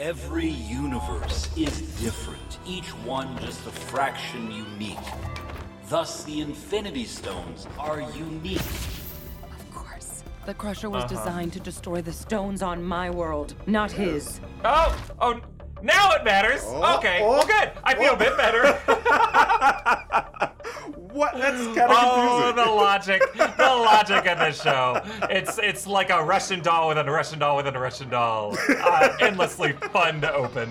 Every universe is different, each one just a fraction unique. Thus, the Infinity Stones are unique. Of course. The Crusher was uh-huh. designed to destroy the stones on my world, not his. Oh, oh, now it matters. Oh, okay, oh, well, good. I feel oh. a bit better. What? That's kind of oh, the logic, the logic of this show. It's it's like a Russian doll within a Russian doll within a Russian doll. Uh, endlessly fun to open.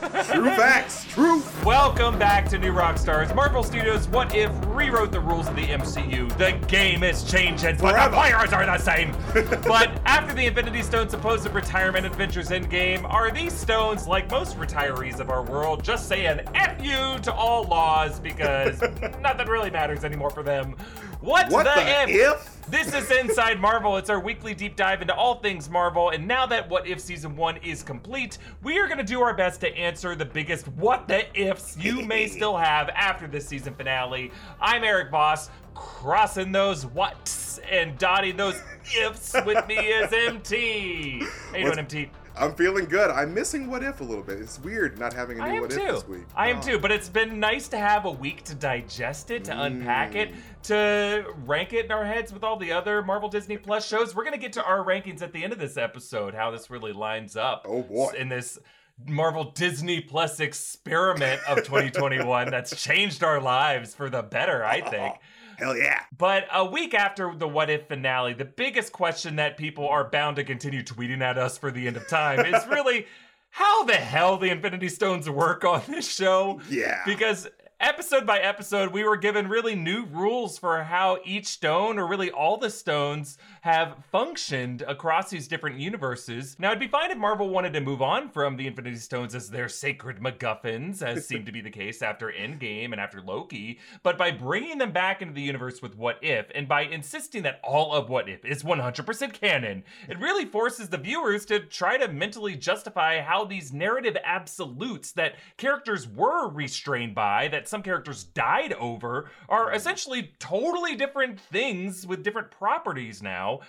True facts. True. Welcome back to New Rockstars. Marvel Studios What If rewrote the rules of the MCU. The game is changing, but Forever. the players are the same. but after the Infinity Stones' supposed retirement adventures Endgame, are these stones, like most retirees of our world, just saying F you to all laws because nothing really matters anymore for them? What, What the, the if? if? This is Inside Marvel. It's our weekly deep dive into all things Marvel. And now that What If Season 1 is complete, we are going to do our best to answer the biggest what the ifs you may still have after this season finale. I'm Erik Voss, crossing those whats and dotting those ifs with me is MT. How you doing, MT? I'm feeling good. I'm missing What If a little bit. It's weird not having a new What If this week. I am Oh. too, but it's been nice to have a week to digest it, to unpack it, Mm. to rank it in our heads with all the other Marvel Disney Plus shows. We're gonna get to our rankings at the end of this episode, how this really lines up. Oh, boy. In this Marvel Disney Plus experiment of 2021 that's changed our lives for the better, I think. Hell yeah. But a week after the What If finale, the biggest question that people are bound to continue tweeting at us for the end of time is really how the hell the Infinity Stones work on this show. Yeah. Because episode by episode, we were given really new rules for how each stone, or really all the stones, have functioned across these different universes. Now, it'd be fine if Marvel wanted to move on from the Infinity Stones as their sacred MacGuffins, as seemed to be the case after Endgame and after Loki, but by bringing them back into the universe with What If, and by insisting that all of What If is 100% canon, it really forces the viewers to try to mentally justify how these narrative absolutes that characters were restrained by, that some characters died over, are essentially totally different things with different properties now.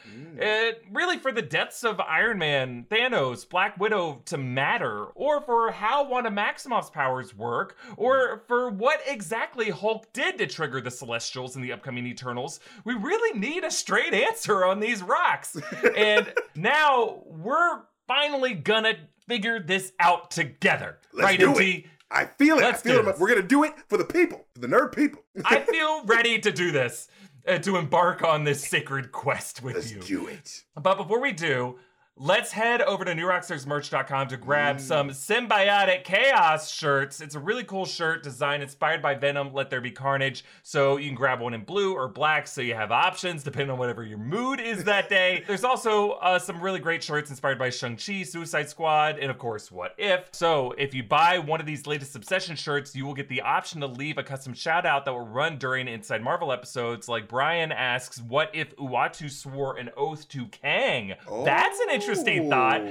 Uh, really, for the deaths of Iron Man, Thanos, Black Widow to matter, or for how Wanda Maximoff's powers work, or for what exactly Hulk did to trigger the Celestials in the upcoming Eternals, we really need a straight answer on these rocks. and now we're finally gonna figure this out together. Let's right, do MT? I feel it. Let's I feel do it. this. We're gonna do it for the people, for the nerd people. I feel ready to do this, uh, to embark on this sacred quest with Let's you. do it. But before we do, let's head over to newrockstarsmerch.com to grab some symbiotic chaos shirts. It's a really cool shirt design inspired by Venom, Let There Be Carnage. So you can grab one in blue or black so you have options depending on whatever your mood is that day. There's also uh, some really great shirts inspired by Shang-Chi, Suicide Squad, and of course, What If. So if you buy one of these latest Obsession shirts, you will get the option to leave a custom shout out that will run during Inside Marvel episodes. Like Brian asks, What if Uatu swore an oath to Kang? That's an interesting thought.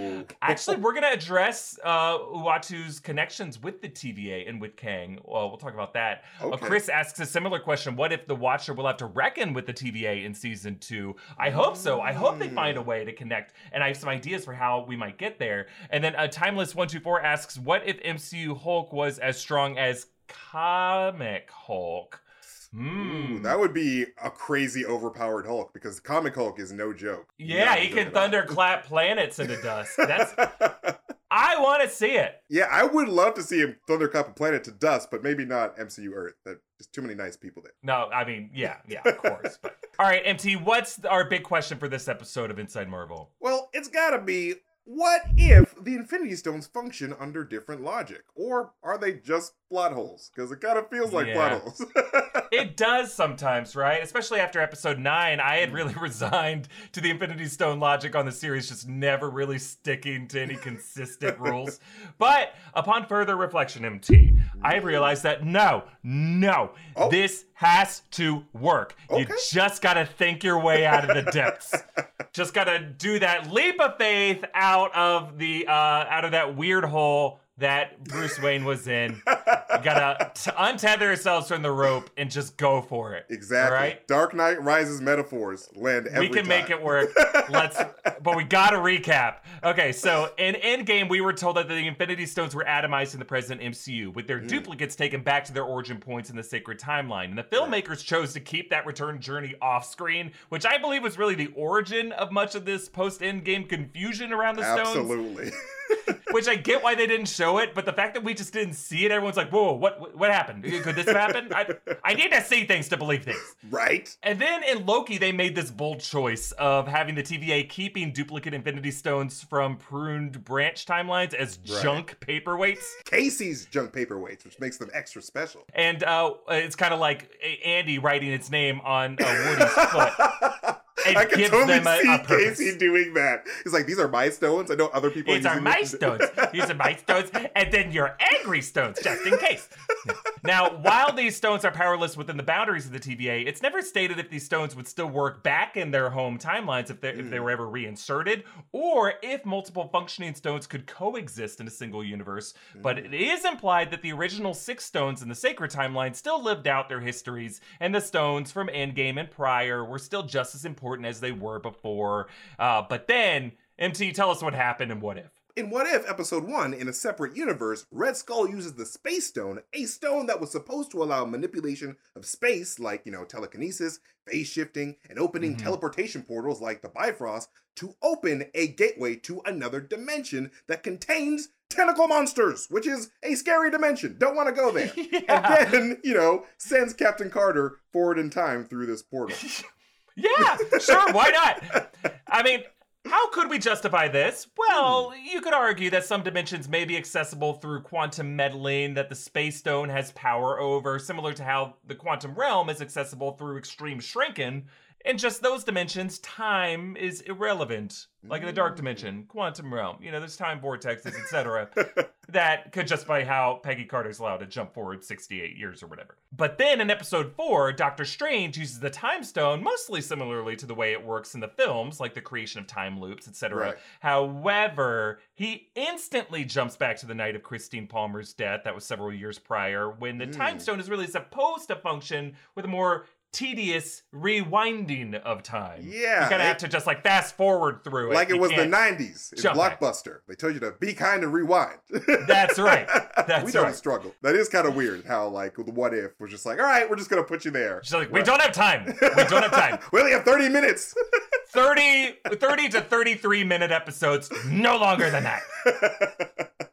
Actually, we're going to address uh, Uatu's connections with the TVA and with Kang. Well, we'll talk about that. Uh, Chris asks a similar question What if the Watcher will have to reckon with the TVA in season two? I hope so. I hope they find a way to connect. And I have some ideas for how we might get there. And then uh, Timeless124 asks What if MCU Hulk was as strong as comic Hulk? Hmm. Ooh, that would be a crazy overpowered Hulk because comic Hulk is no joke. yeah, he can thunderclap planets into dust. That's I want to see it. yeah, I would love to see him thunderclap a planet to dust, but maybe not MCU Earth. There's too many nice people there. No, I mean, yeah, yeah, of course. But all right, MT, what's our big question for this episode of Inside Marvel? Well, it's gotta be what if the Infinity Stones function under different logic? Or are they just plot holes? Because it kind of feels like Yeah. plot holes. It does sometimes, right? Especially after episode nine, I had really resigned to the Infinity Stone logic on the series, just never really sticking to any consistent rules. But upon further reflection, MT, I realized that no, no, Oh. this has to work. You just gotta think your way out of the depths. just gotta do that leap of faith out of the uh out of that weird hole that Bruce Wayne was in. We gotta t- untether ourselves from the rope and just go for it. Exactly. Right? Dark Knight Rises metaphors land every we can time. make it work. Let's, but we gotta recap. Okay, so in Endgame, we were told that the Infinity Stones were atomized in the present MCU, with their Mm. duplicates taken back to their origin points in the sacred timeline. And the filmmakers chose to keep that return journey off screen, which I believe was really the origin of much of this post Endgame confusion around the stones. Absolutely. Which I get why they didn't show it, but the fact that we just didn't see it, everyone's like, "Whoa, what? What, happened? Could this have happened?" I, I need to see things to believe things. right? And then in Loki, they made this bold choice of having the TVA keeping duplicate Infinity Stones from pruned branch timelines as Right. junk paperweights. Casey's junk paperweights, which makes them extra special. And uh, it's kind of like Andy writing its name on uh, Woody's foot. I can totally a, see a. Casey doing that. He's like, these are my stones. I know other people. These are are my stones. These are my stones, and then your angry stones, just in case. Now, while these stones are powerless within the boundaries of the TVA, it's never stated if these stones would still work back in their home timelines if they if they hmm. were ever reinserted, or if multiple functioning stones could coexist in a single universe. But hmm. it is implied that the original six stones in the sacred timeline still lived out their histories, and the stones from Endgame and prior were still just as important as they were before. Uh, but then, MT, tell us what happened and what if. In What If Episode 1, in a separate universe, Red Skull uses the Space Stone, a stone that was supposed to allow manipulation of space, like, you know, telekinesis, phase shifting, and opening Mhm. teleportation portals like the Bifrost, to open a gateway to another dimension that contains tentacle monsters, which is a scary dimension. Don't want to go there. Yeah. And then, you know, sends Captain Carter forward in time through this portal. Yeah, sure, why not? I mean, how could we justify this? Well, you could argue that some dimensions may be accessible through quantum meddling that the space stone has power over, similar to how the quantum realm is accessible through extreme shrinking. In just those dimensions, time is irrelevant. Like in the dark dimension, quantum realm, you know, there's time vortexes, etc. that could justify how Peggy Carter's allowed to jump forward 68 years or whatever. But then in episode 4, Doctor Strange uses the time stone mostly similarly to the way it works in the films, like the creation of time loops, etc. Right. However, he instantly jumps back to the night of Christine Palmer's death, that was several years prior, when the time Mm. stone is really supposed to function with a more tedious rewinding of time. Yeah, You gotta it- have to just like fast forward through it. like it You was the 90s in jump back. Blockbuster. They told you to be kind and rewind. That's right. That's we don't right. struggle. That is kind of weird how, like, the what if was just like, all right, we're just going to put you there. She's like, we don't have time. We don't have time. we only have 30 minutes. 30, 30 to 33 minute episodes, no longer than that.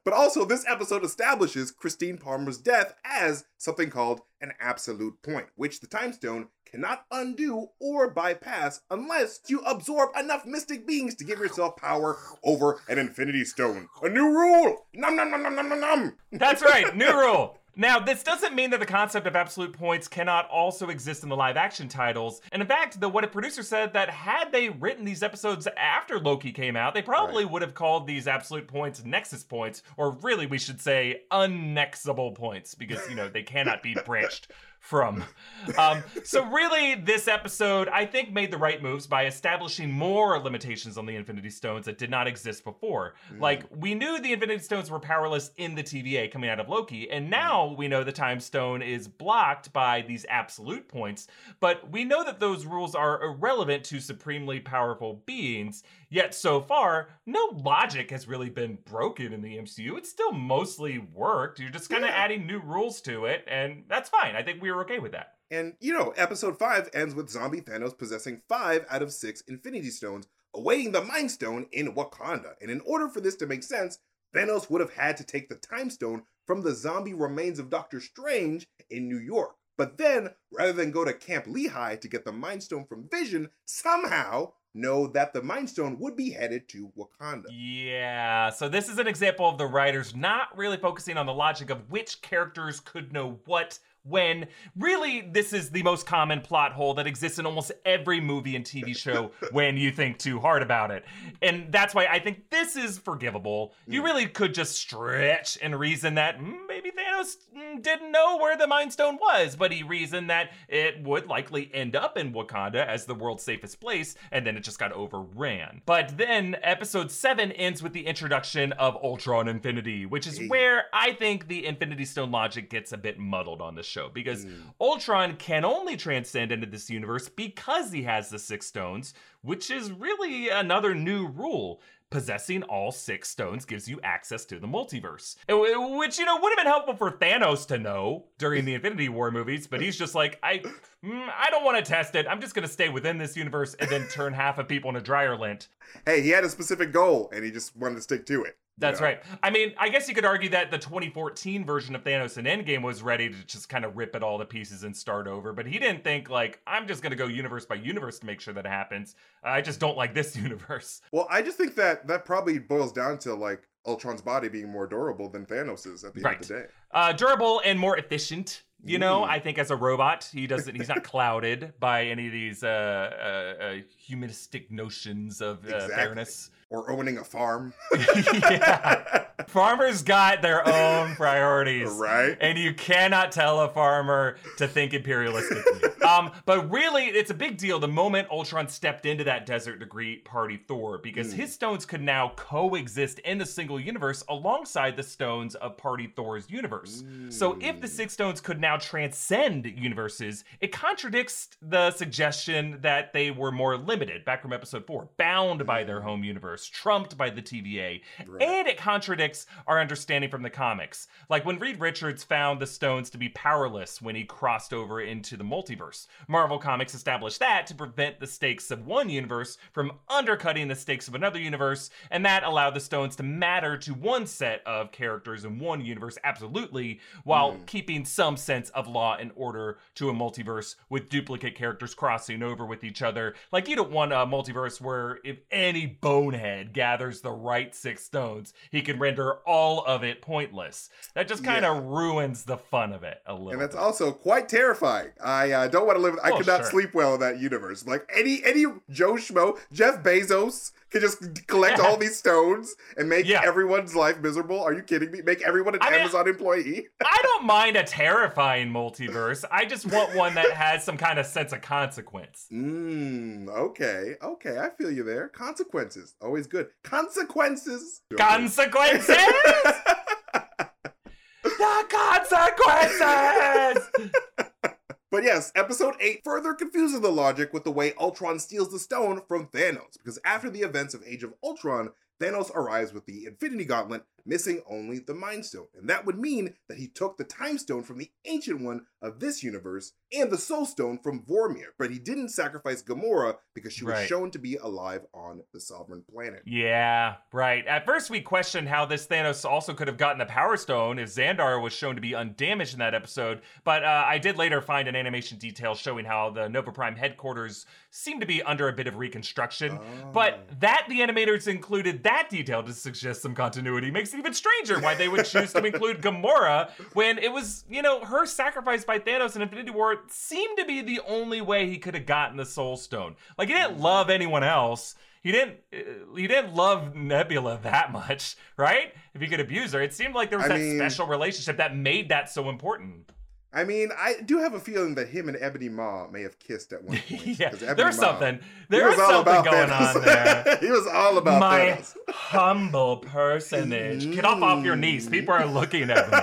But also, this episode establishes Christine Palmer's death as something called an absolute point, which the time stone cannot undo or bypass unless you absorb enough mystic beings to give yourself power over an infinity stone. A new rule! Num num num num num num num! That's right, new rule. Now, this doesn't mean that the concept of absolute points cannot also exist in the live action titles. And in fact, the What If producer said that had they written these episodes after Loki came out, they probably would have called these absolute points Nexus points, or really we should say unnexable points, because, you know, they cannot be branched from. Um, so really, this episode, I think, made the right moves by establishing more limitations on the Infinity Stones that did not exist before. Like, we knew the Infinity Stones were powerless in the TVA coming out of Loki, and now we know the Time Stone is blocked by these absolute points, but we know that those rules are irrelevant to supremely powerful beings. Yet so far, no logic has really been broken in the MCU. It's still mostly worked. You're just kind of Yeah. adding new rules to it, and that's fine. I think we were okay with that. And, you know, episode 5 ends with zombie Thanos possessing 5 out of 6 Infinity Stones, awaiting the Mind Stone in Wakanda. And in order for this to make sense, Thanos would have had to take the Time Stone from the zombie remains of Doctor Strange in New York. But then, rather than go to Camp Lehigh to get the Mind Stone from Vision, somehow know that the Mind Stone would be headed to Wakanda. Yeah, so this is an example of the writers not really focusing on the logic of which characters could know what when. Really, this is the most common plot hole that exists in almost every movie and TV show when you think too hard about it. And that's why I think this is forgivable. You really could just stretch and reason that mm, maybe Thanos mm, didn't know where the Mind Stone was, but he reasoned that it would likely end up in Wakanda as the world's safest place, and then it just got overran. But then episode 7 ends with the introduction of Ultron Infinity, which is where I think the Infinity Stone logic gets a bit muddled on the show because Mm. Ultron can only transcend into this universe because he has the six stones, which is really another new rule. Possessing all six stones gives you access to the multiverse. Which, you know, would have been helpful for Thanos to know during the Infinity War movies, but he's just like, I mm, I don't want to test it. I'm just going to stay within this universe and then turn half of people into dryer lint. Hey, he had a specific goal and he just wanted to stick to it. That's know? right. I mean, I guess you could argue that the 2014 version of Thanos in Endgame was ready to just kind of rip it all to pieces and start over, but he didn't think like I'm just going to go universe by universe to make sure that happens. I just don't like this universe. Well, I just think that that probably boils down to like Ultron's body being more durable than Thanos's at the Right. end of the day. Uh, durable and more efficient. You know, Mm. I think as a robot, he doesn't. He's not clouded by any of these uh, uh, uh, humanistic notions of uh, Exactly. fairness. Or owning a farm. yeah. Farmers got their own priorities. Right? And you cannot tell a farmer to think imperialistically. um, but really, it's a big deal the moment Ultron stepped into that desert to greet Party Thor, because hmm. his stones could now coexist in the single universe alongside the stones of Party Thor's universe. So if the hmm. six stones could now transcend universes, it contradicts the suggestion that they were more limited back from episode four, bound by their hmm. home universe, trumped by the TVA, Right. and it contradicts our understanding from the comics. Like when Reed Richards found the stones to be powerless when he crossed over into the multiverse. Marvel Comics established that to prevent the stakes of one universe from undercutting the stakes of another universe, and that allowed the stones to matter to one set of characters in one universe, absolutely, while hmm. keeping some sense of law and order to a multiverse with duplicate characters crossing over with each other. Like, you don't want a multiverse where if any bonehead gathers the right six stones, he can render all of it pointless. That just kind of ruins the fun of it a little. And that's bit. also quite terrifying. I uh, don't want to live. I Oh, could not sure. sleep well in that universe. Like any any Joe Schmo, Jeff Bezos could just collect all these stones and make Yeah. everyone's life miserable. Are you kidding me? Make everyone an I mean, Amazon employee. I don't mind a terrifying multiverse. I just want one that has some kind of sense of consequence. Mmm. Okay. Okay. I feel you there. Consequences. Always good. Consequences. Consequences! the consequences! But yes, episode 8 further confuses the logic with the way Ultron steals the stone from Thanos, because after the events of Age of Ultron, Thanos arrives with the Infinity Gauntlet, missing only the Mind Stone. And that would mean that he took the Time Stone from the Ancient One of this universe and the Soul Stone from Vormir, but he didn't sacrifice Gamora because she was Right. shown to be alive on the Sovereign Planet. Yeah, right. At first, we questioned how this Thanos also could have gotten the Power Stone if Xandar was shown to be undamaged in that episode. But uh, I did later find an animation detail showing how the Nova Prime headquarters seemed to be under a bit of reconstruction. But that the animators included that detail to suggest some continuity makes it even stranger why they would choose to include Gamora when it was, you know, her sacrifice by Thanos in Infinity War seemed to be the only way he could have gotten the Soul Stone. Like he didn't love anyone else. He didn't. Uh, he didn't love Nebula that much, right? If he could abuse her, it seemed like there was I that mean- special relationship that made that so important. I mean, I do have a feeling that him and Ebony Maw may have kissed at one point. yeah, Ebony there's Maw, something. he There's was all something about going Thanos. on there. he was all about My Thanos. humble personage. Get off off your knees. Mm. People are looking at me.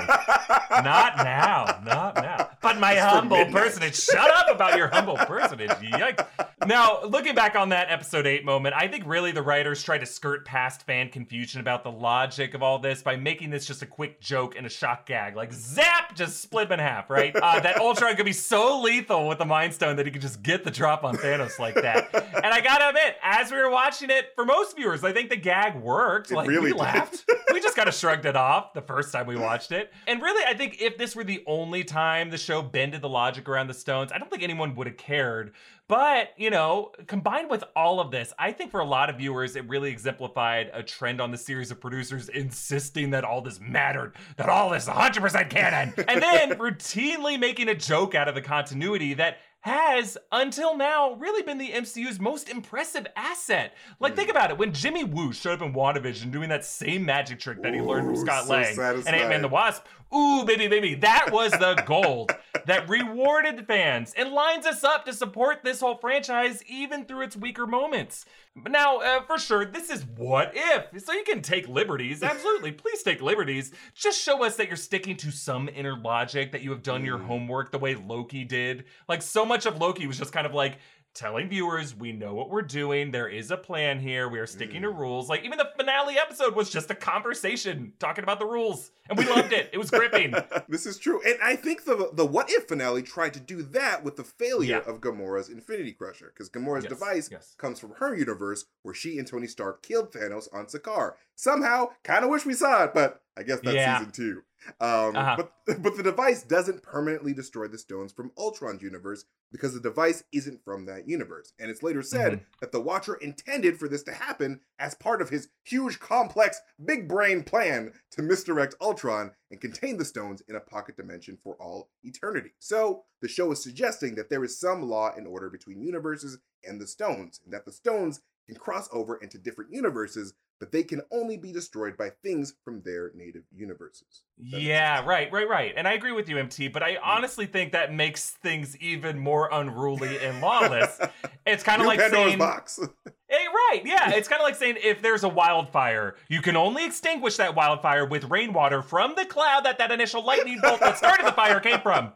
Not now. Not now. But my for humble personage. Shut up about your humble personage. Yikes. Now, looking back on that episode 8 moment, I think really the writers tried to skirt past fan confusion about the logic of all this by making this just a quick joke and a shock gag. Like, zap! Just split in half, right? Uh, that Ultron could be so lethal with the Mind Stone that he could just get the drop on Thanos like that. And I gotta admit, as we were watching it, for most viewers, I think the gag worked. It like, really we did. laughed. we just kind of shrugged it off the first time we watched it. And really, I think if this were the only time the show bended the logic around the stones, I don't think anyone would have cared. But, you know, combined with all of this, I think for a lot of viewers, it really exemplified a trend on the series of producers insisting that all this mattered, that all this 100% canon, and then routinely making a joke out of the continuity that has until now really been the MCU's most impressive asset. Like, think hmm. about it. When Jimmy Woo showed up in WandaVision doing that same magic trick that he learned from Scott so Lang and satisfying. Ant Man the Wasp, ooh, baby, baby, that was the gold that rewarded fans and lines us up to support this whole franchise even through its weaker moments. But now, uh, for sure, this is what if. So you can take liberties. Absolutely. Please take liberties. Just show us that you're sticking to some inner logic, that you have done your homework the way Loki did. Like, so much of Loki was just kind of like, telling viewers we know what we're doing there is a plan here we are sticking to mm. rules like even the finale episode was just a conversation talking about the rules and we loved it it was gripping this is true. And I think the the what if finale tried to do that with the failure Yeah. of Gamora's Infinity Crusher. Because Gamora's Yes, device yes. comes from her universe where she and Tony Stark killed Thanos on Sakaar. Somehow, kind of wish we saw it, but I guess that's Yeah. season two. Um, Uh-huh. but but the device doesn't permanently destroy the stones from Ultron's universe because the device isn't from that universe. And it's later said Mm-hmm. that the Watcher intended for this to happen as part of his huge, complex, big brain plan to misdirect Ultron and contain the stones in a pocket dimension for all eternity. So the show is suggesting that there is some law and order between universes and the stones, and that the stones can cross over into different universes, but they can only be destroyed by things from their native universes. Yeah right right right and i agree with you mt but i honestly think that makes things even more unruly and lawless it's kind of like Pandora's saying box. Hey, right, yeah. It's kind of like saying if there's a wildfire, you can only extinguish that wildfire with rainwater from the cloud that that initial lightning bolt that started the fire came from,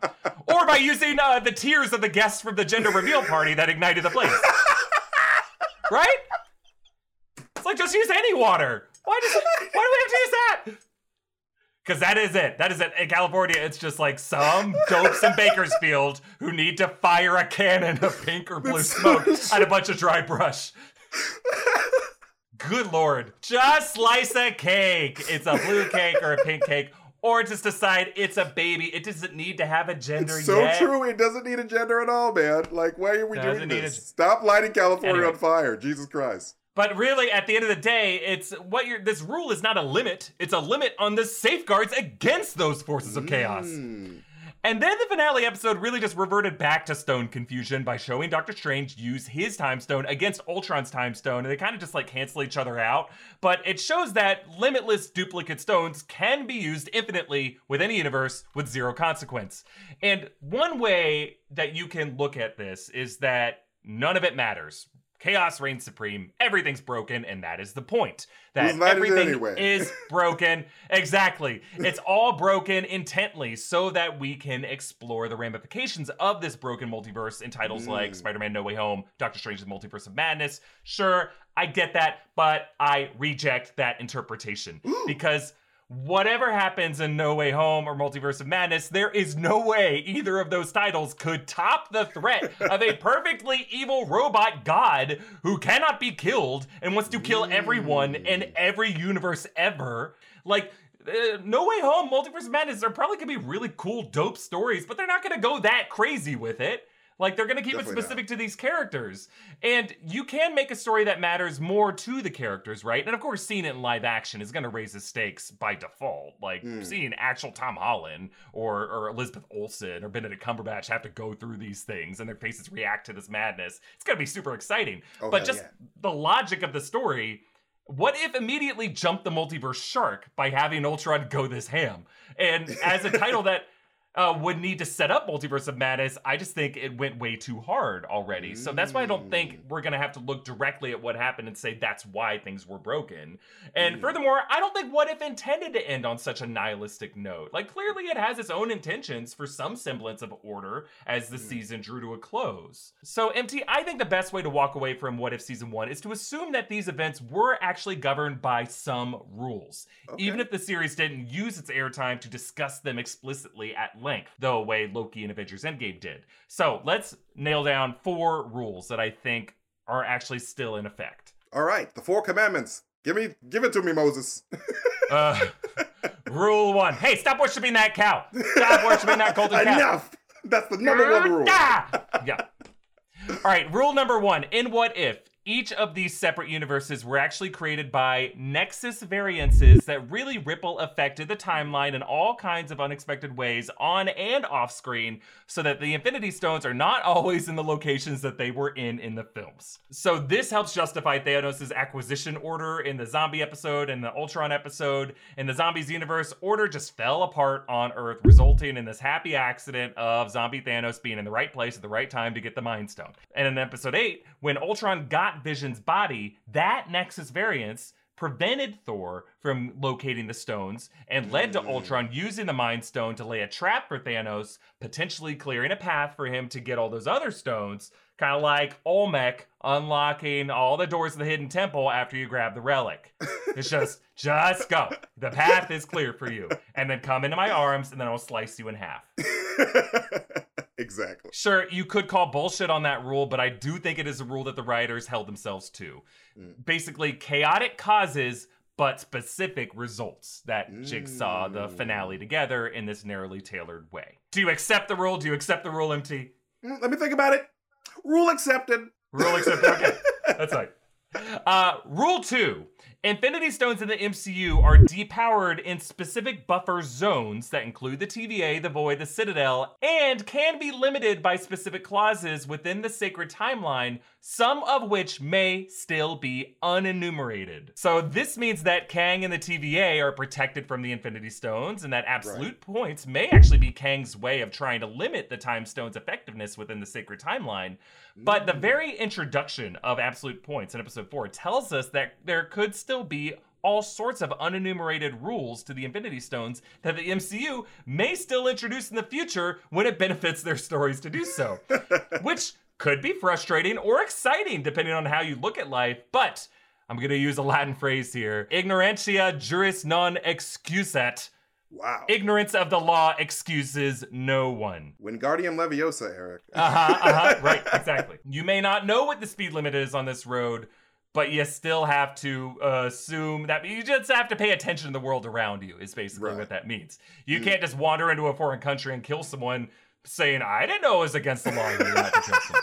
or by using uh, the tears of the guests from the gender reveal party that ignited the flames. Right? It's like just use any water. Why does why do we have to use that? Because that is it. That is it. In California, it's just like some dopes in Bakersfield who need to fire a cannon of pink or blue smoke at a bunch of dry brush. Good lord. Just slice a cake. It's a blue cake or a pink cake. Or just decide it's a baby. It doesn't need to have a gender It's so yet. true. It doesn't need a gender at all, man. Like, why are we Doesn't doing this? a- Stop lighting California Anyway. on fire. Jesus Christ. But really, at the end of the day, it's what you're. This rule is not a limit. It's a limit on the safeguards against those forces of chaos. Mm. And then the finale episode really just reverted back to stone confusion by showing Doctor Strange use his time stone against Ultron's time stone, and they kind of just like cancel each other out. But it shows that limitless duplicate stones can be used infinitely with any universe with zero consequence. And one way that you can look at this is that none of it matters. Chaos reigns supreme. Everything's broken, and that is the point. That Whose line is it everything anyway? is broken. Exactly. It's all broken intently so that we can explore the ramifications of this broken multiverse in titles Hmm. like Spider Man No Way Home, Doctor Strange's Multiverse of Madness. Sure, I get that, but I reject that interpretation because. Whatever happens in No Way Home or Multiverse of Madness, there is no way either of those titles could top the threat of a perfectly evil robot god who cannot be killed and wants to kill everyone in every universe ever. Like, uh, No Way Home, Multiverse of Madness are probably gonna be really cool, dope stories, but they're not gonna go that crazy with it. Like, they're gonna keep Definitely it not. specific to these characters. And you can make a story that matters more to the characters, right? And of course, seeing it in live action is gonna raise the stakes by default. Like, Mm. seeing actual Tom Holland or, or Elizabeth Olsen or Benedict Cumberbatch have to go through these things and their faces react to this madness, it's gonna be super exciting. Oh, but just yeah. the logic of the story what if immediately jump the multiverse shark by having Ultron go this ham? And as a title that uh, would need to set up Multiverse of Madness, I just think it went way too hard already. So that's why I don't think mm. we're going to have to look directly at what happened and say that's why things were broken. And mm. furthermore, I don't think What If intended to end on such a nihilistic note. Like, clearly it has its own intentions for some semblance of order as the mm. season drew to a close. So, MT, I think the best way to walk away from What If Season 1 is to assume that these events were actually governed by some rules, even if the series didn't use its airtime to discuss them explicitly at length, the way Loki and Avengers Endgame did. So, let's nail down four rules that I think are actually still in effect. All right, the four commandments. Give me, give it to me, Moses. Uh, rule one. Hey, stop worshiping that cow. Stop worshiping that golden cow. Enough. That's the number one rule. Ah! Yeah. All right, rule number one. In What If, each of these separate universes were actually created by nexus variances that really ripple affected the timeline in all kinds of unexpected ways on and off screen, so that the Infinity Stones are not always in the locations that they were in in the films. So this helps justify Thanos' acquisition order in the zombie episode and the Ultron episode. In the zombies universe, order just fell apart on Earth, resulting in this happy accident of zombie Thanos being in the right place at the right time to get the Mind Stone. And in episode 8, when Ultron got Vision's body, that Nexus variance prevented Thor from locating the stones and led to mm. Ultron using the Mind Stone to lay a trap for Thanos, potentially clearing a path for him to get all those other stones, kind of like Olmec unlocking all the doors of the hidden temple after you grab the relic. It's just, just go. The path is clear for you. And then come into my arms, and then I'll slice you in half. exactly. Sure, you could call bullshit on that rule, but I do think it is a rule that the writers held themselves to. Basically, chaotic causes, but specific results that jigsaw the finale together in this narrowly tailored way. Do you accept the rule? Do you accept the rule, MT? Mm, Let me think about it. Rule accepted. Rule accepted. Okay, that's right. Uh, rule two Infinity Stones in the MCU are depowered in specific buffer zones that include the TVA, the Void, the Citadel, and can be limited by specific clauses within the sacred timeline, some of which may still be unenumerated. So, this means that Kang and the TVA are protected from the Infinity Stones, and that absolute points may actually be Kang's way of trying to limit the Time Stone's effectiveness within the sacred timeline. But the very introduction of absolute points in episode 4 tells us that there could still be all sorts of unenumerated rules to the Infinity Stones that the MCU may still introduce in the future when it benefits their stories to do so. Which could be frustrating or exciting depending on how you look at life, but I'm going to use a Latin phrase here. Ignorantia juris non excusat. Wow. Ignorance of the law excuses no one. Wingardium Leviosa, Erik. Uh huh. Uh huh. right. Exactly. You may not know what the speed limit is on this road, but you still have to uh, assume that you just have to pay attention to the world around you. Is basically Right. what that means. You can't just wander into a foreign country and kill someone saying, "I didn't know it was against the law." You're not to kill someone.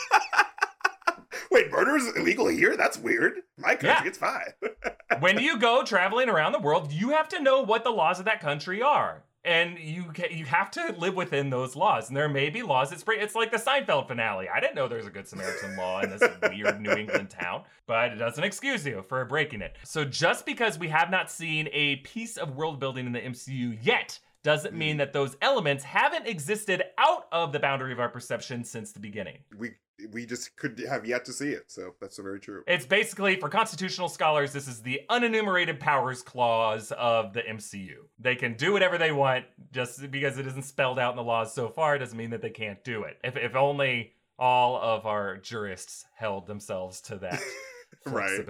Wait, murder is illegal here? That's weird. My country, Yeah. it's fine. when you go traveling around the world, you have to know what the laws of that country are. And you you have to live within those laws. And there may be laws that spring. It's like the Seinfeld finale. I didn't know there's a Good Samaritan law in this weird New England town, but it doesn't excuse you for breaking it. So just because we have not seen a piece of world building in the MCU yet doesn't mean mm. that those elements haven't existed out of the boundary of our perception since the beginning. we we just could have yet to see it, so that's very true. It's basically, for constitutional scholars, this is the unenumerated powers clause of the MCU. They can do whatever they want, just because it isn't spelled out in the laws so far, doesn't mean that they can't do it. If, if only all of our jurists held themselves to that Right.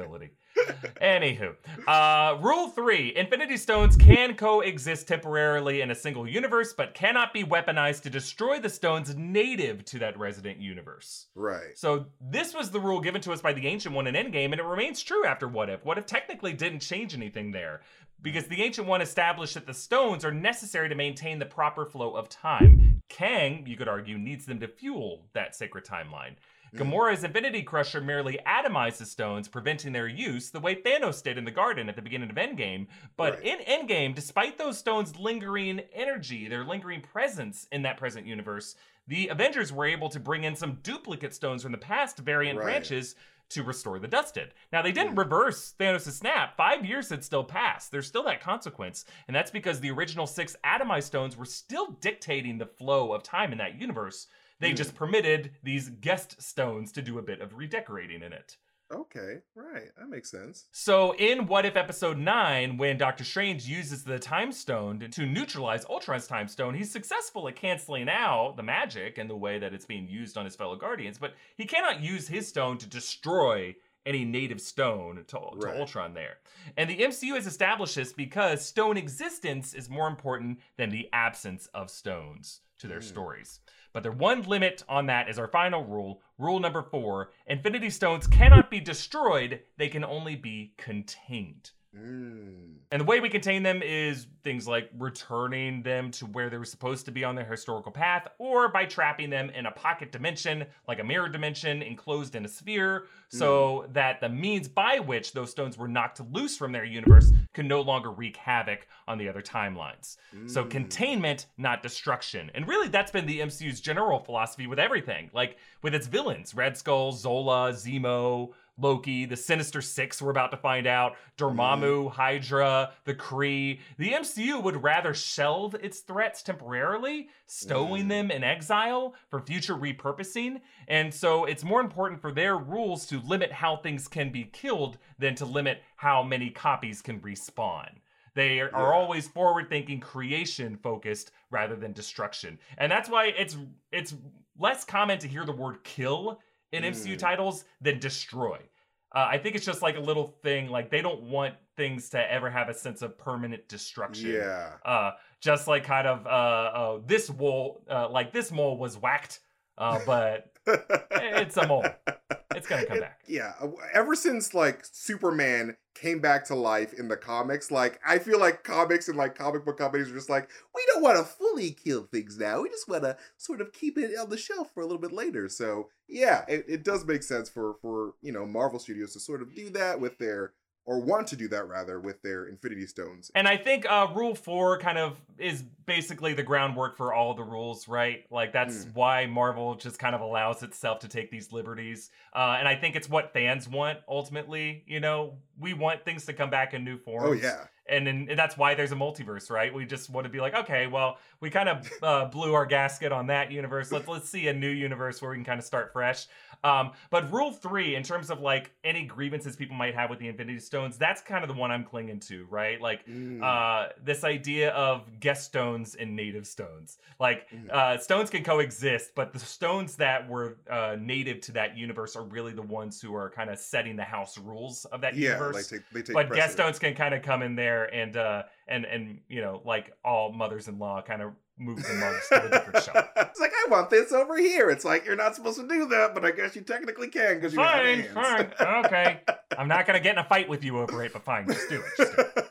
Anywho, uh, rule three Infinity Stones can coexist temporarily in a single universe, but cannot be weaponized to destroy the stones native to that resident universe. Right. So this was the rule given to us by the Ancient One in Endgame, and it remains true after What If. What If technically didn't change anything there, because the Ancient One established that the stones are necessary to maintain the proper flow of time. Kang, you could argue, needs them to fuel that sacred timeline. Mm-hmm. Gamora's Infinity Crusher merely atomizes stones, preventing their use, the way Thanos did in the garden at the beginning of Endgame. But Right. in Endgame, despite those stones' lingering energy, their lingering presence in that present universe, the Avengers were able to bring in some duplicate stones from the past variant Right. branches to restore the dusted. Now, they didn't mm. reverse Thanos' snap. Five years had still passed. There's still that consequence. And that's because the original six atomized stones were still dictating the flow of time in that universe. They hmm. just permitted these guest stones to do a bit of redecorating in it. Okay. Right. That makes sense. So, in What If Episode 9, when Doctor Strange uses the Time Stone to neutralize Ultron's Time Stone, he's successful at canceling out the magic and the way that it's being used on his fellow Guardians, but he cannot use his stone to destroy any native stone to, to Ultron there. And the MCU has established this because stone existence is more important than the absence of stones to their mm. stories. But their one limit on that is our final rule, rule number four Infinity Stones cannot be destroyed, they can only be contained. Mm. And the way we contain them is things like returning them to where they were supposed to be on their historical path, or by trapping them in a pocket dimension, like a mirror dimension enclosed in a sphere, so that the means by which those stones were knocked loose from their universe can no longer wreak havoc on the other timelines. So Mm. containment, not destruction. And really, that's been the MCU's general philosophy with everything. Like with its villains, Red Skull, Zola, Zemo, Loki, the Sinister Six, we're about to find out, Dormammu, Hydra, the Kree. The MCU would rather shelve its threats temporarily, stowing Mm. them in exile for future repurposing. And so it's more important for their rules to limit how things can be killed than to limit how many copies can respawn. They are, are Yeah. always forward thinking, creation focused rather than destruction. And that's why it's it's less common to hear the word kill in MCU Mm. titles than destroy. Uh, I think it's just like a little thing, like they don't want things to ever have a sense of permanent destruction. Yeah. Uh, just like kind of uh, uh this mole, uh, like this mole was whacked, uh, but it's a mole. It's gonna come It- back. Yeah, ever since like Superman came back to life in the comics, like I feel like comics and like comic book companies are just like, we don't want to fully kill things now. We just want to sort of keep it on the shelf for a little bit later. So yeah, it, it does make sense for for you know Marvel Studios to sort of do that with their or want to do that rather with their Infinity Stones. And I think uh, Rule Four kind of is basically the groundwork for all the rules, right? Like that's Hmm. why Marvel just kind of allows itself to take these liberties. Uh, and I think it's what fans want ultimately. You know, we want things to come back in new forms. Oh yeah, and, then and that's why there's a multiverse, right? We just want to be like, okay, well, we kind of uh, blew our gasket on that universe. Let's let's see a new universe where we can kind of start fresh. Um, but rule three, in terms of like any grievances people might have with the Infinity Stones, that's kind of the one I'm clinging to, right? Like Mm. uh, this idea of guest stones and native stones. Like Mhm. uh, stones can coexist, but the stones that were uh, native to that universe are really the ones who are kind of setting the house rules of that yeah, universe like take, they take but guest precedent. stones can kind of come in there and uh and and you know like all mothers-in-law kind of move the mugs to a different shop. it's like I want this over here. It's like you're not supposed to do that, but I guess you technically can because you have fine hands. fine okay i'm not gonna get in a fight with you over it but fine just do it, just do it.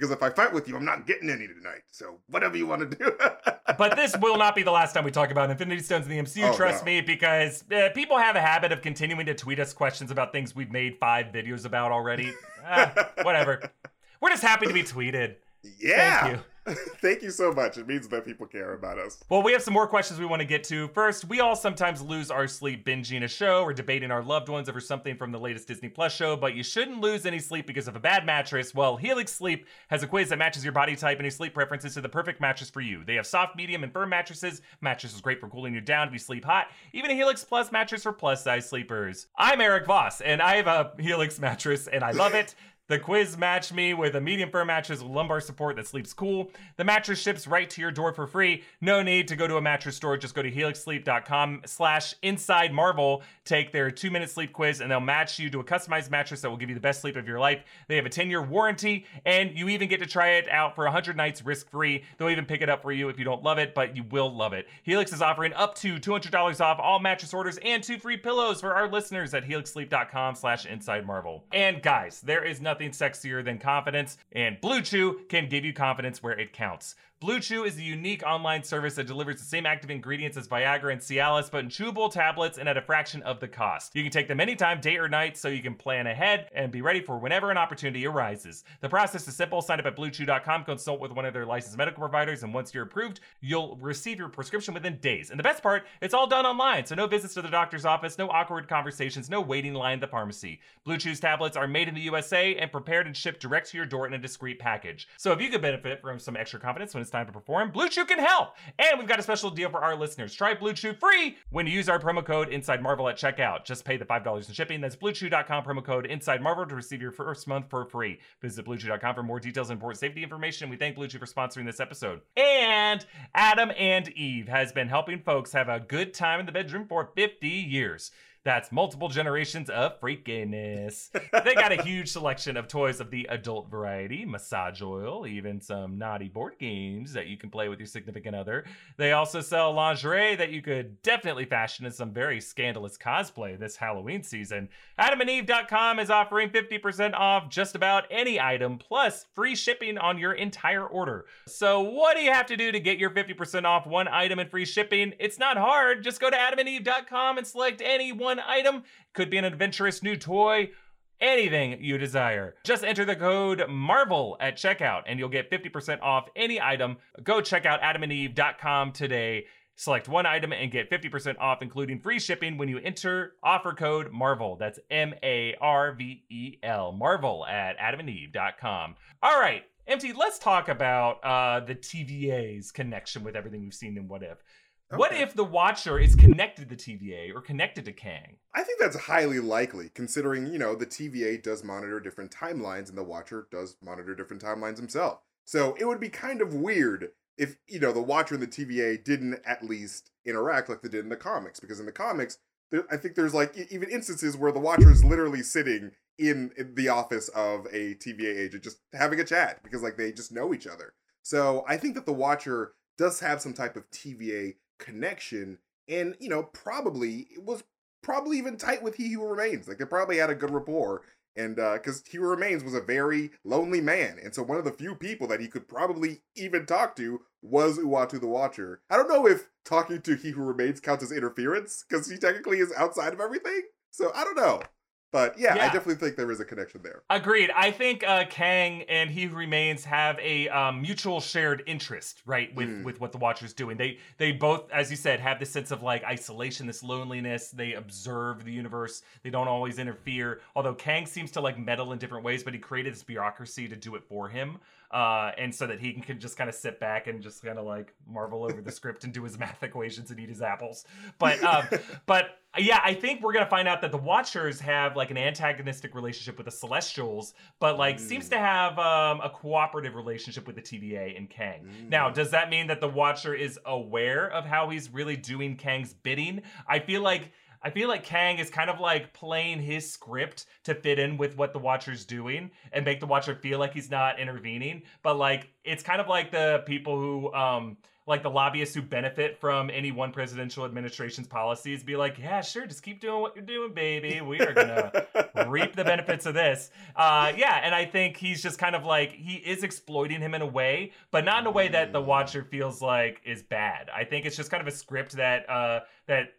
Because if I fight with you, I'm not getting any tonight. So whatever you want to do. but this will not be the last time we talk about infinity stones in the mcu Oh, trust no. me because uh, people have a habit of continuing to tweet us questions about things we've made five videos about already Ah, whatever we're just happy to be tweeted yeah. Thank you. Thank you so much. It means that people care about us. Well, we have some more questions we want to get to. First, we all sometimes lose our sleep binging a show or debating our loved ones over something from the latest Disney Plus show, but you shouldn't lose any sleep because of a bad mattress. Well, Helix Sleep has a quiz that matches your body type and your sleep preferences to the perfect mattress for you. They have soft, medium, and firm mattresses. Mattress is great for cooling you down if you sleep hot. Even a Helix Plus mattress for plus size sleepers. I'm Erik Voss, and I have a Helix mattress, and I love it. The quiz matched me with a medium firm mattress with lumbar support that sleeps cool. The mattress ships right to your door for free. No need to go to a mattress store. Just go to helixsleep.com slash inside marvel. Take their two minute sleep quiz and they'll match you to a customized mattress that will give you the best sleep of your life. They have a 10 year warranty and you even get to try it out for 100 nights risk free. They'll even pick it up for you if you don't love it, but you will love it. Helix is offering up to $200 off all mattress orders and two free pillows for our listeners at helixsleep.com slash inside marvel. And guys, there is nothing sexier than confidence, and Blue Chew can give you confidence where it counts. Blue Chew is a unique online service that delivers the same active ingredients as Viagra and Cialis, but in chewable tablets and at a fraction of the cost. You can take them anytime, day or night, so you can plan ahead and be ready for whenever an opportunity arises. The process is simple. Sign up at bluechew.com, consult with one of their licensed medical providers, and once you're approved, you'll receive your prescription within days. And the best part, it's all done online, so no visits to the doctor's office, no awkward conversations, no waiting line at the pharmacy. Blue Chew's tablets are made in the USA and prepared and shipped direct to your door in a discreet package. So if you could benefit from some extra confidence when it's time to perform, Blue Chew can help. And we've got a special deal for our listeners. Try Blue Chew free when you use our promo code Inside Marvel at checkout. Just pay the $5 in shipping. That's bluechew.com promo code Inside Marvel to receive your first month for free. Visit bluechew.com for more details and important safety information. We thank Blue Chew for sponsoring this episode. And Adam and Eve has been helping folks have a good time in the bedroom for 50 years. That's multiple generations of freakiness. they got a huge selection of toys of the adult variety, massage oil, even some naughty board games that you can play with your significant other. They also sell lingerie that you could definitely fashion in some very scandalous cosplay this Halloween season. AdamandEve.com is offering 50% off just about any item, plus free shipping on your entire order. So, what do you have to do to get your 50% off one item and free shipping? It's not hard. Just go to AdamandEve.com and select any one item. Could be an adventurous new toy anything you desire. Just enter the code MARVEL at checkout and you'll get 50% off any item. Go check out adamandeve.com today. Select one item and get 50% off, including free shipping when you enter offer code MARVEL. That's M A R V E L. MARVEL at adamandeve.com. All right, MT, let's talk about uh, the TVA's connection with everything we've seen in What If. What if the Watcher is connected to TVA or connected to Kang? I think that's highly likely, considering, you know, the TVA does monitor different timelines and the Watcher does monitor different timelines himself. So it would be kind of weird if, you know, the Watcher and the TVA didn't at least interact like they did in the comics. Because in the comics, there, I think there's like even instances where the Watcher is literally sitting in, in the office of a TVA agent just having a chat because, like, they just know each other. So I think that the Watcher does have some type of TVA connection and, you know, probably it was probably even tight with He Who Remains. Like they probably had a good rapport. And uh because He Who Remains was a very lonely man. And so one of the few people that he could probably even talk to was Uatu the Watcher. I don't know if talking to He Who Remains counts as interference, because he technically is outside of everything. So I don't know. But yeah, I definitely think there is a connection there. Agreed. I think uh, Kang and He Who Remains have a um, mutual shared interest, right, with Mm. with what the Watcher's doing. They they both, as you said, have this sense of like isolation, this loneliness. They observe the universe. They don't always interfere. Although Kang seems to like meddle in different ways, but he created this bureaucracy to do it for him, uh, and so that he can, can just kind of sit back and just kind of like marvel over the script and do his math equations and eat his apples. But um, but yeah, I think we're gonna find out that the Watchers have like an antagonistic relationship with the Celestials, but like seems to have um, a cooperative relationship with the TVA and Kang. Now, Mm. does that mean that the Watcher is aware of how he's really doing Kang's bidding? I feel like. I feel like Kang is kind of like playing his script to fit in with what the Watcher's doing and make the Watcher feel like he's not intervening. But like it's kind of like the people who um like the lobbyists who benefit from any one presidential administration's policies be like, yeah, sure, just keep doing what you're doing, baby. We are gonna reap the benefits of this. Uh, yeah, and I think he's just kind of like he is exploiting him in a way, but not in a way that the Watcher feels like is bad. I think it's just kind of a script that uh, that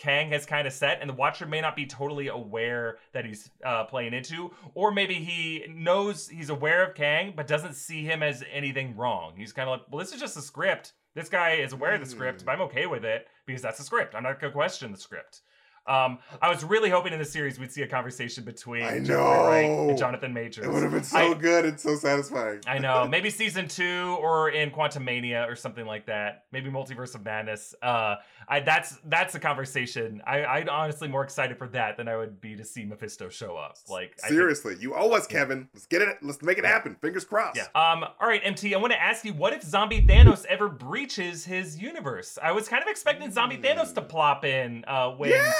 Kang has kind of set, and the Watcher may not be totally aware that he's uh, playing into, or maybe he knows he's aware of Kang but doesn't see him as anything wrong. He's kind of like, well, this is just a script. This guy is aware of the script, hmm. but I'm okay with it because that's the script. I'm not gonna question the script. Um, I was really hoping in the series we'd see a conversation between I know. and Jonathan Majors. It would have been so I- good and so satisfying. I know. Maybe season two or in Quantumania or something like that. Maybe Multiverse of Madness. Uh, I that's that's a conversation. I I'm honestly more excited for that than I would be to see Mephisto show up. Like I think- Seriously, you owe us, Kevin. Let's get it. Let's make it happen. Fingers crossed. yeah. Um. All right, MT. I want to ask you, what if Zombie Thanos ever breaches his universe? I was kind of expecting Zombie Thanos to plop in uh, when Yeah.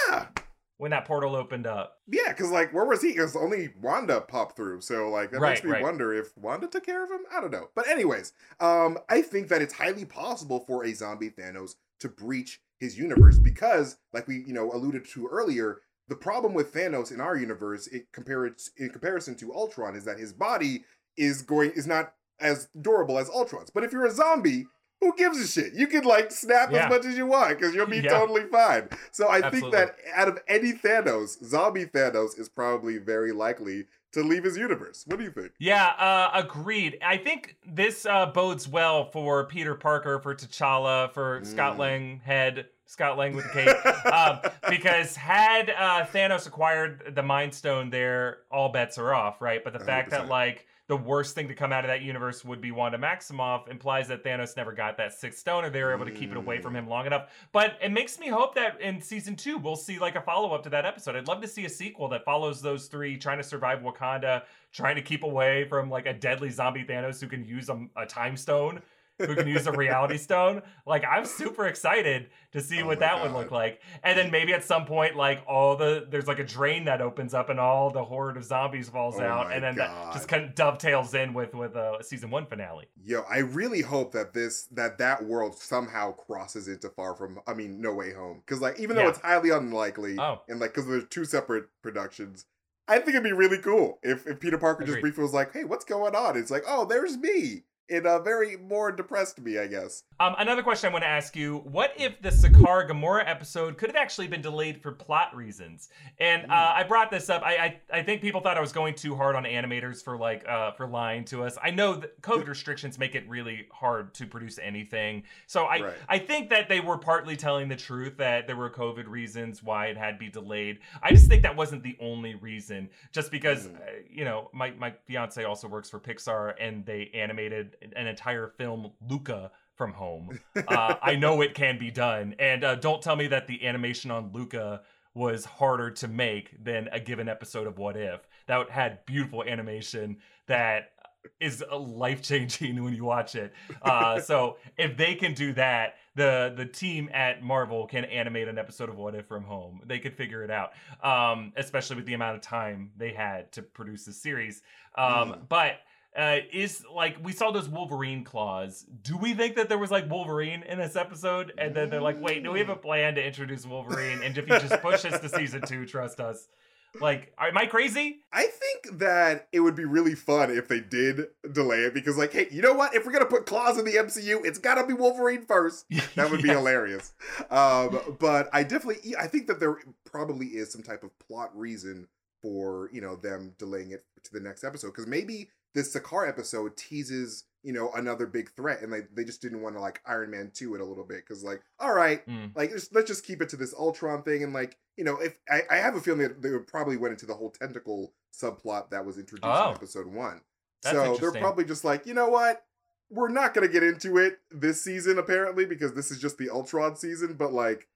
When that portal opened up. Yeah, because like, where was he? Because only Wanda popped through, so like that makes me right. wonder if Wanda took care of him. I don't know, but anyways, um, I think that it's highly possible for a zombie Thanos to breach his universe because, like we you know alluded to earlier, the problem with Thanos in our universe, it compares in comparison to Ultron, is that his body is going is not as durable as Ultron's. But if you're a zombie. Who gives a shit? You can like snap Yeah. as much as you want because you'll be Yeah. totally fine. So I Absolutely. think that out of any Thanos, zombie Thanos is probably very likely to leave his universe. What do you think? Yeah, uh, agreed. I think this uh, bodes well for Peter Parker, for T'Challa, for Scott Mm. Lang head, Scott Lang with the cape. um, because had uh, Thanos acquired the Mind Stone there, all bets are off, right? But the fact that like the worst thing to come out of that universe would be Wanda Maximoff implies that Thanos never got that sixth stone, or they were able to keep it away from him long enough. But it makes me hope that in season two we'll see like a follow up to that episode. I'd love to see a sequel that follows those three trying to survive Wakanda, trying to keep away from like a deadly zombie Thanos who can use a, a time stone. Who can use a reality stone. Like I'm super excited to see Oh what that would look like. And then maybe at some point, like all the there's like a drain that opens up and all the horde of zombies falls Oh out, and then that just kind of dovetails in with with a season one finale. Yo, I really hope that this that that world somehow crosses into Far From I mean No Way Home cuz like even though Yeah. it's highly unlikely Oh. and like cuz there's two separate productions, I think it'd be really cool if if Peter Parker just briefly was like, "Hey, what's going on?" It's like, "Oh, there's me." It uh very more depressed me, I guess. Um, another question I want to ask you: What if the Sakaar Gamora episode could have actually been delayed for plot reasons? And uh, I brought this up. I, I I think people thought I was going too hard on animators for like uh, for lying to us. I know that COVID restrictions make it really hard to produce anything. So I Right. I think that they were partly telling the truth that there were COVID reasons why it had to be delayed. I just think that wasn't the only reason. Just because Mm. uh, you know my my fiance also works for Pixar and they animated an entire film Luca from home. Uh, I know it can be done, and uh, don't tell me that the animation on Luca was harder to make than a given episode of What If. That had beautiful animation that is life changing when you watch it. Uh, so if they can do that, the the team at Marvel can animate an episode of What If from home. They could figure it out, um, especially with the amount of time they had to produce the series. Um, Mm. But uh, is like we saw those Wolverine claws. Do we think that there was like Wolverine in this episode? And then they're like, wait, do we have a plan to introduce Wolverine? And if you just push us to season two, trust us. Like, am I crazy? I think that it would be really fun if they did delay it because, like, hey, you know what? If we're gonna put claws in the MCU, it's gotta be Wolverine first. That would be Yes. hilarious. Um, but I definitely, I think that there probably is some type of plot reason for you know them delaying it to the next episode because maybe this Sakaar episode teases you know another big threat and they they just didn't want to like Iron Man two it a little bit because like all right Mm. like just, let's just keep it to this Ultron thing and like you know if I, I have a feeling that they probably went into the whole tentacle subplot that was introduced Oh. in episode one. That's so they're probably just like you know what we're not gonna get into it this season apparently because this is just the Ultron season but like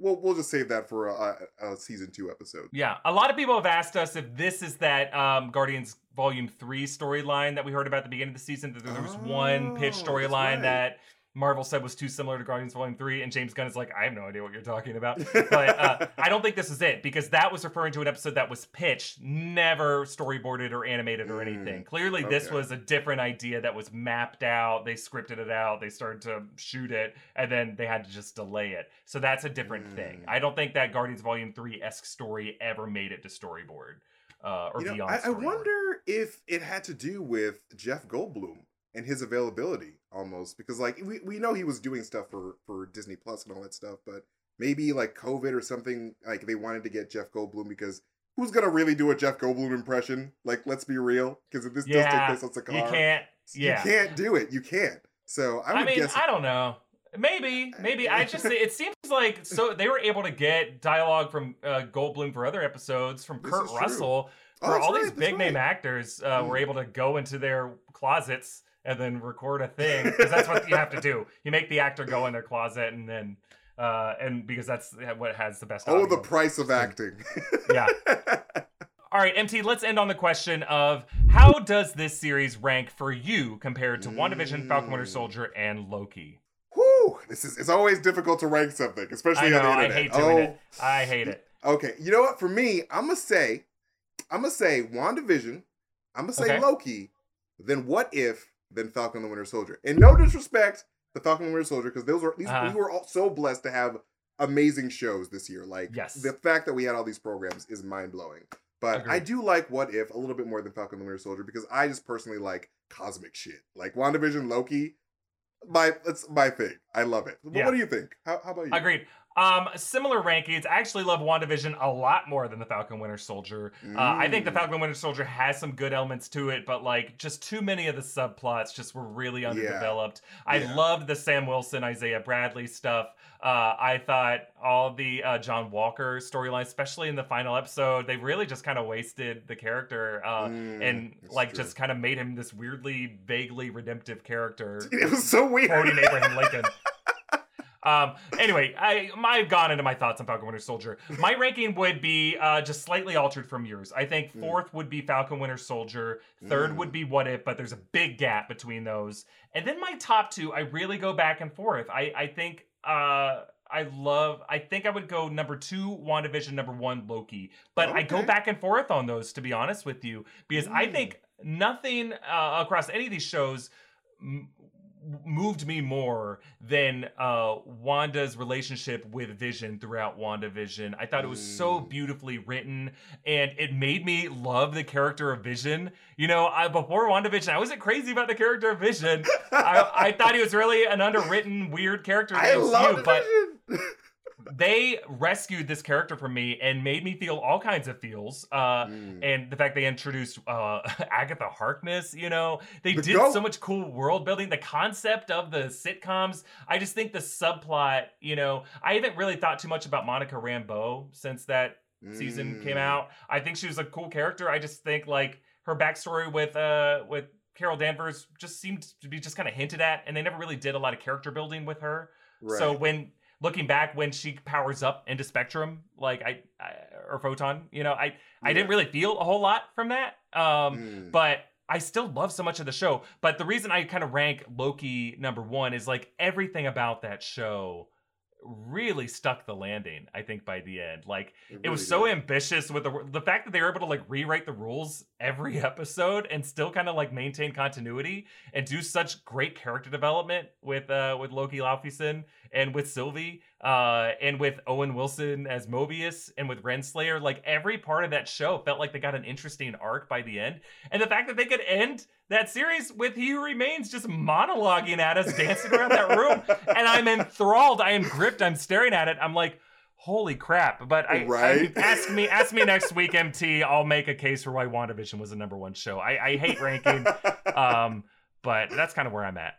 we'll we'll just save that for a, a, season two episode. Yeah, a lot of people have asked us if this is that um, Guardians Volume Three storyline that we heard about at the beginning of the season. That there was one pitch Oh, storyline right. that Marvel said was too similar to Guardians Volume Three, and James Gunn is like, I have no idea what you're talking about. but uh, I don't think this is it because that was referring to an episode that was pitched, never storyboarded or animated or Mm, anything. Clearly, this was a different idea that was mapped out. They scripted it out. They started to shoot it, and then they had to just delay it. So that's a different thing. Mm. I don't think that Guardians Volume Three esque story ever made it to storyboard uh, or You know, beyond. I, I wonder if it had to do with Jeff Goldblum and his availability almost because like we, we know he was doing stuff for for Disney Plus and all that stuff, but maybe like COVID or something like they wanted to get Jeff Goldblum because who's gonna really do a Jeff Goldblum impression? Like let's be real, because if this does take Yeah, place on Sakaar, You can't. Yeah. you can't do it. You can't. So I I, would mean, guess I don't know. Maybe, maybe. I just it seems like so they were able to get dialogue from uh, Goldblum for other episodes from This Kurt. Russell Oh, for that's all right, these big name actors uh, were Mm. able to go into their closets and then record a thing because that's what you have to do. You make the actor go in their closet and then uh, and because that's what has the best. Oh, the price of acting. Yeah. All right, MT, let's end on the question of how does this series rank for you compared to WandaVision, Falcon Winter Mm. Soldier, and Loki? Whew, this is it's always difficult to rank something, especially I know, on the I internet. hate doing oh, it. I hate it. Okay, you know what? For me, I'm gonna say, I'm gonna say WandaVision. I'm gonna say Okay. Loki. Then what if? Then Falcon and the Winter Soldier. And no disrespect to Falcon and the Winter Soldier, because those were these Uh-huh. we were all so blessed to have amazing shows this year. Like Yes. the fact that we had all these programs is mind blowing. But I do like What If a little bit more than Falcon and the Winter Soldier because I just personally like cosmic shit. Like WandaVision, Loki, my that's my thing. I love it. But Yeah. What do you think? How, how about you? Agreed. Um, similar rankings. I actually love WandaVision a lot more than the Falcon Winter Soldier. Uh, I think the Mm. Falcon Winter Soldier has some good elements to it, but like just too many of the subplots just were really underdeveloped. I Yeah. loved the Sam Wilson, Isaiah Bradley stuff. Uh, I thought all the uh, John Walker storyline, especially in the final episode, they really just kind of wasted the character uh, Mm, and like true. just kind of made him this weirdly, vaguely redemptive character It was so weird. quoting Abraham Lincoln. Um, anyway, I I've gone into my thoughts on Falcon Winter Soldier. My ranking would be uh, just slightly altered from yours. I think Mm. fourth would be Falcon Winter Soldier. Third Mm. would be What If, but there's a big gap between those. And then my top two, I really go back and forth. I I think uh I love I think I would go number two, WandaVision, number one, Loki. But I go back and forth on those to be honest with you. Because I Mm. think nothing uh, across any of these shows m- moved me more than uh Wanda's relationship with Vision throughout WandaVision. I thought it was so Mm. beautifully written and it made me love the character of Vision. You know, I before WandaVision, I wasn't crazy about the character of Vision. I, I thought he was really an underwritten weird character I love but Vision. they rescued this character from me and made me feel all kinds of feels. Uh Mm. and the fact they introduced uh Agatha Harkness, you know, they The did goat. so much cool world building. The concept of the sitcoms, I just think the subplot, you know, I haven't really thought too much about Monica Rambeau since that season came Mm. out. I think she was a cool character. I just think like her backstory with uh with Carol Danvers just seemed to be just kind of hinted at, and they never really did a lot of character building with her. Right. So when looking back, when she powers up into Spectrum, like I, I or Photon, you know, I I didn't really feel a whole lot from that. Um, Mm. but I still love so much of the show. But the reason I kind of rank Loki number one is like everything about that show really stuck the landing. I think by the end, like it was really so did. ambitious with the the fact that they were able to like rewrite the rules every episode and still kind of like maintain continuity and do such great character development with uh with Loki Laufeyson and with Sylvie uh and with Owen Wilson as Mobius and with Renslayer like every part of that show felt like they got an interesting arc by the end. And the fact that they could end that series with He Who Remains just monologuing at us dancing around that room and I'm enthralled. I am gripped. I'm staring at it. I'm like holy crap. But I, Right? I ask me ask me next week MT I'll make a case for why WandaVision was the number one show. I, I hate ranking um but that's kind of where I'm at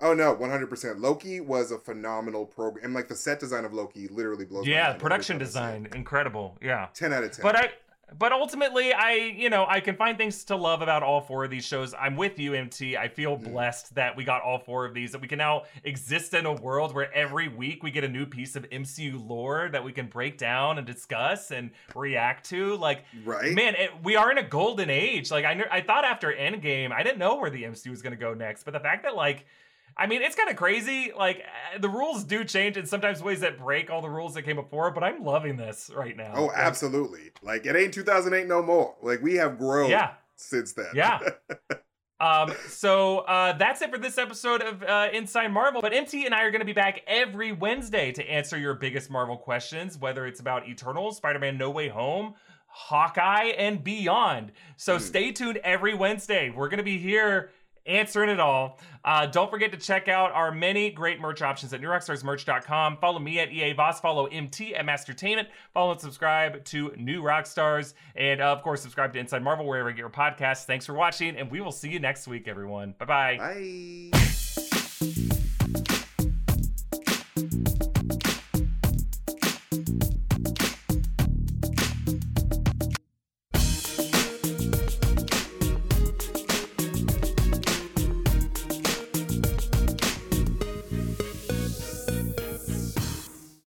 Oh no, one hundred percent. Loki was a phenomenal program, and like the set design of Loki literally blows. my yeah production every time I see design incredible yeah. Ten out of ten. but I but ultimately I you know I can find things to love about all four of these shows. I'm with you MT. I feel Mm. blessed that we got all four of these that we can now exist in a world where every week we get a new piece of MCU lore that we can break down and discuss and react to like right? Man, it, we are in a golden age. Like I, I thought after Endgame, I didn't know where the MCU was going to go next, but the fact that like, I mean, it's kind of crazy. Like uh, the rules do change in sometimes ways that break all the rules that came before. But I'm loving this right now. Oh, Like, absolutely. Like it ain't two thousand eight no more. Like we have grown. Yeah. Since then. Yeah. Um, so uh, that's it for this episode of uh, Inside Marvel. But MT and I are going to be back every Wednesday to answer your biggest Marvel questions, whether it's about Eternals, Spider-Man: No Way Home, Hawkeye, and beyond. So Hmm. stay tuned every Wednesday. We're going to be here answering it all. Uh, don't forget to check out our many great merch options at newrockstarsmerch.com. Follow me at EA Voss. Follow MT at Mastertainment. Follow and subscribe to New Rockstars. And uh, of course, subscribe to Inside Marvel wherever you get your podcasts. Thanks for watching, and we will see you next week, everyone. Bye-bye. Bye.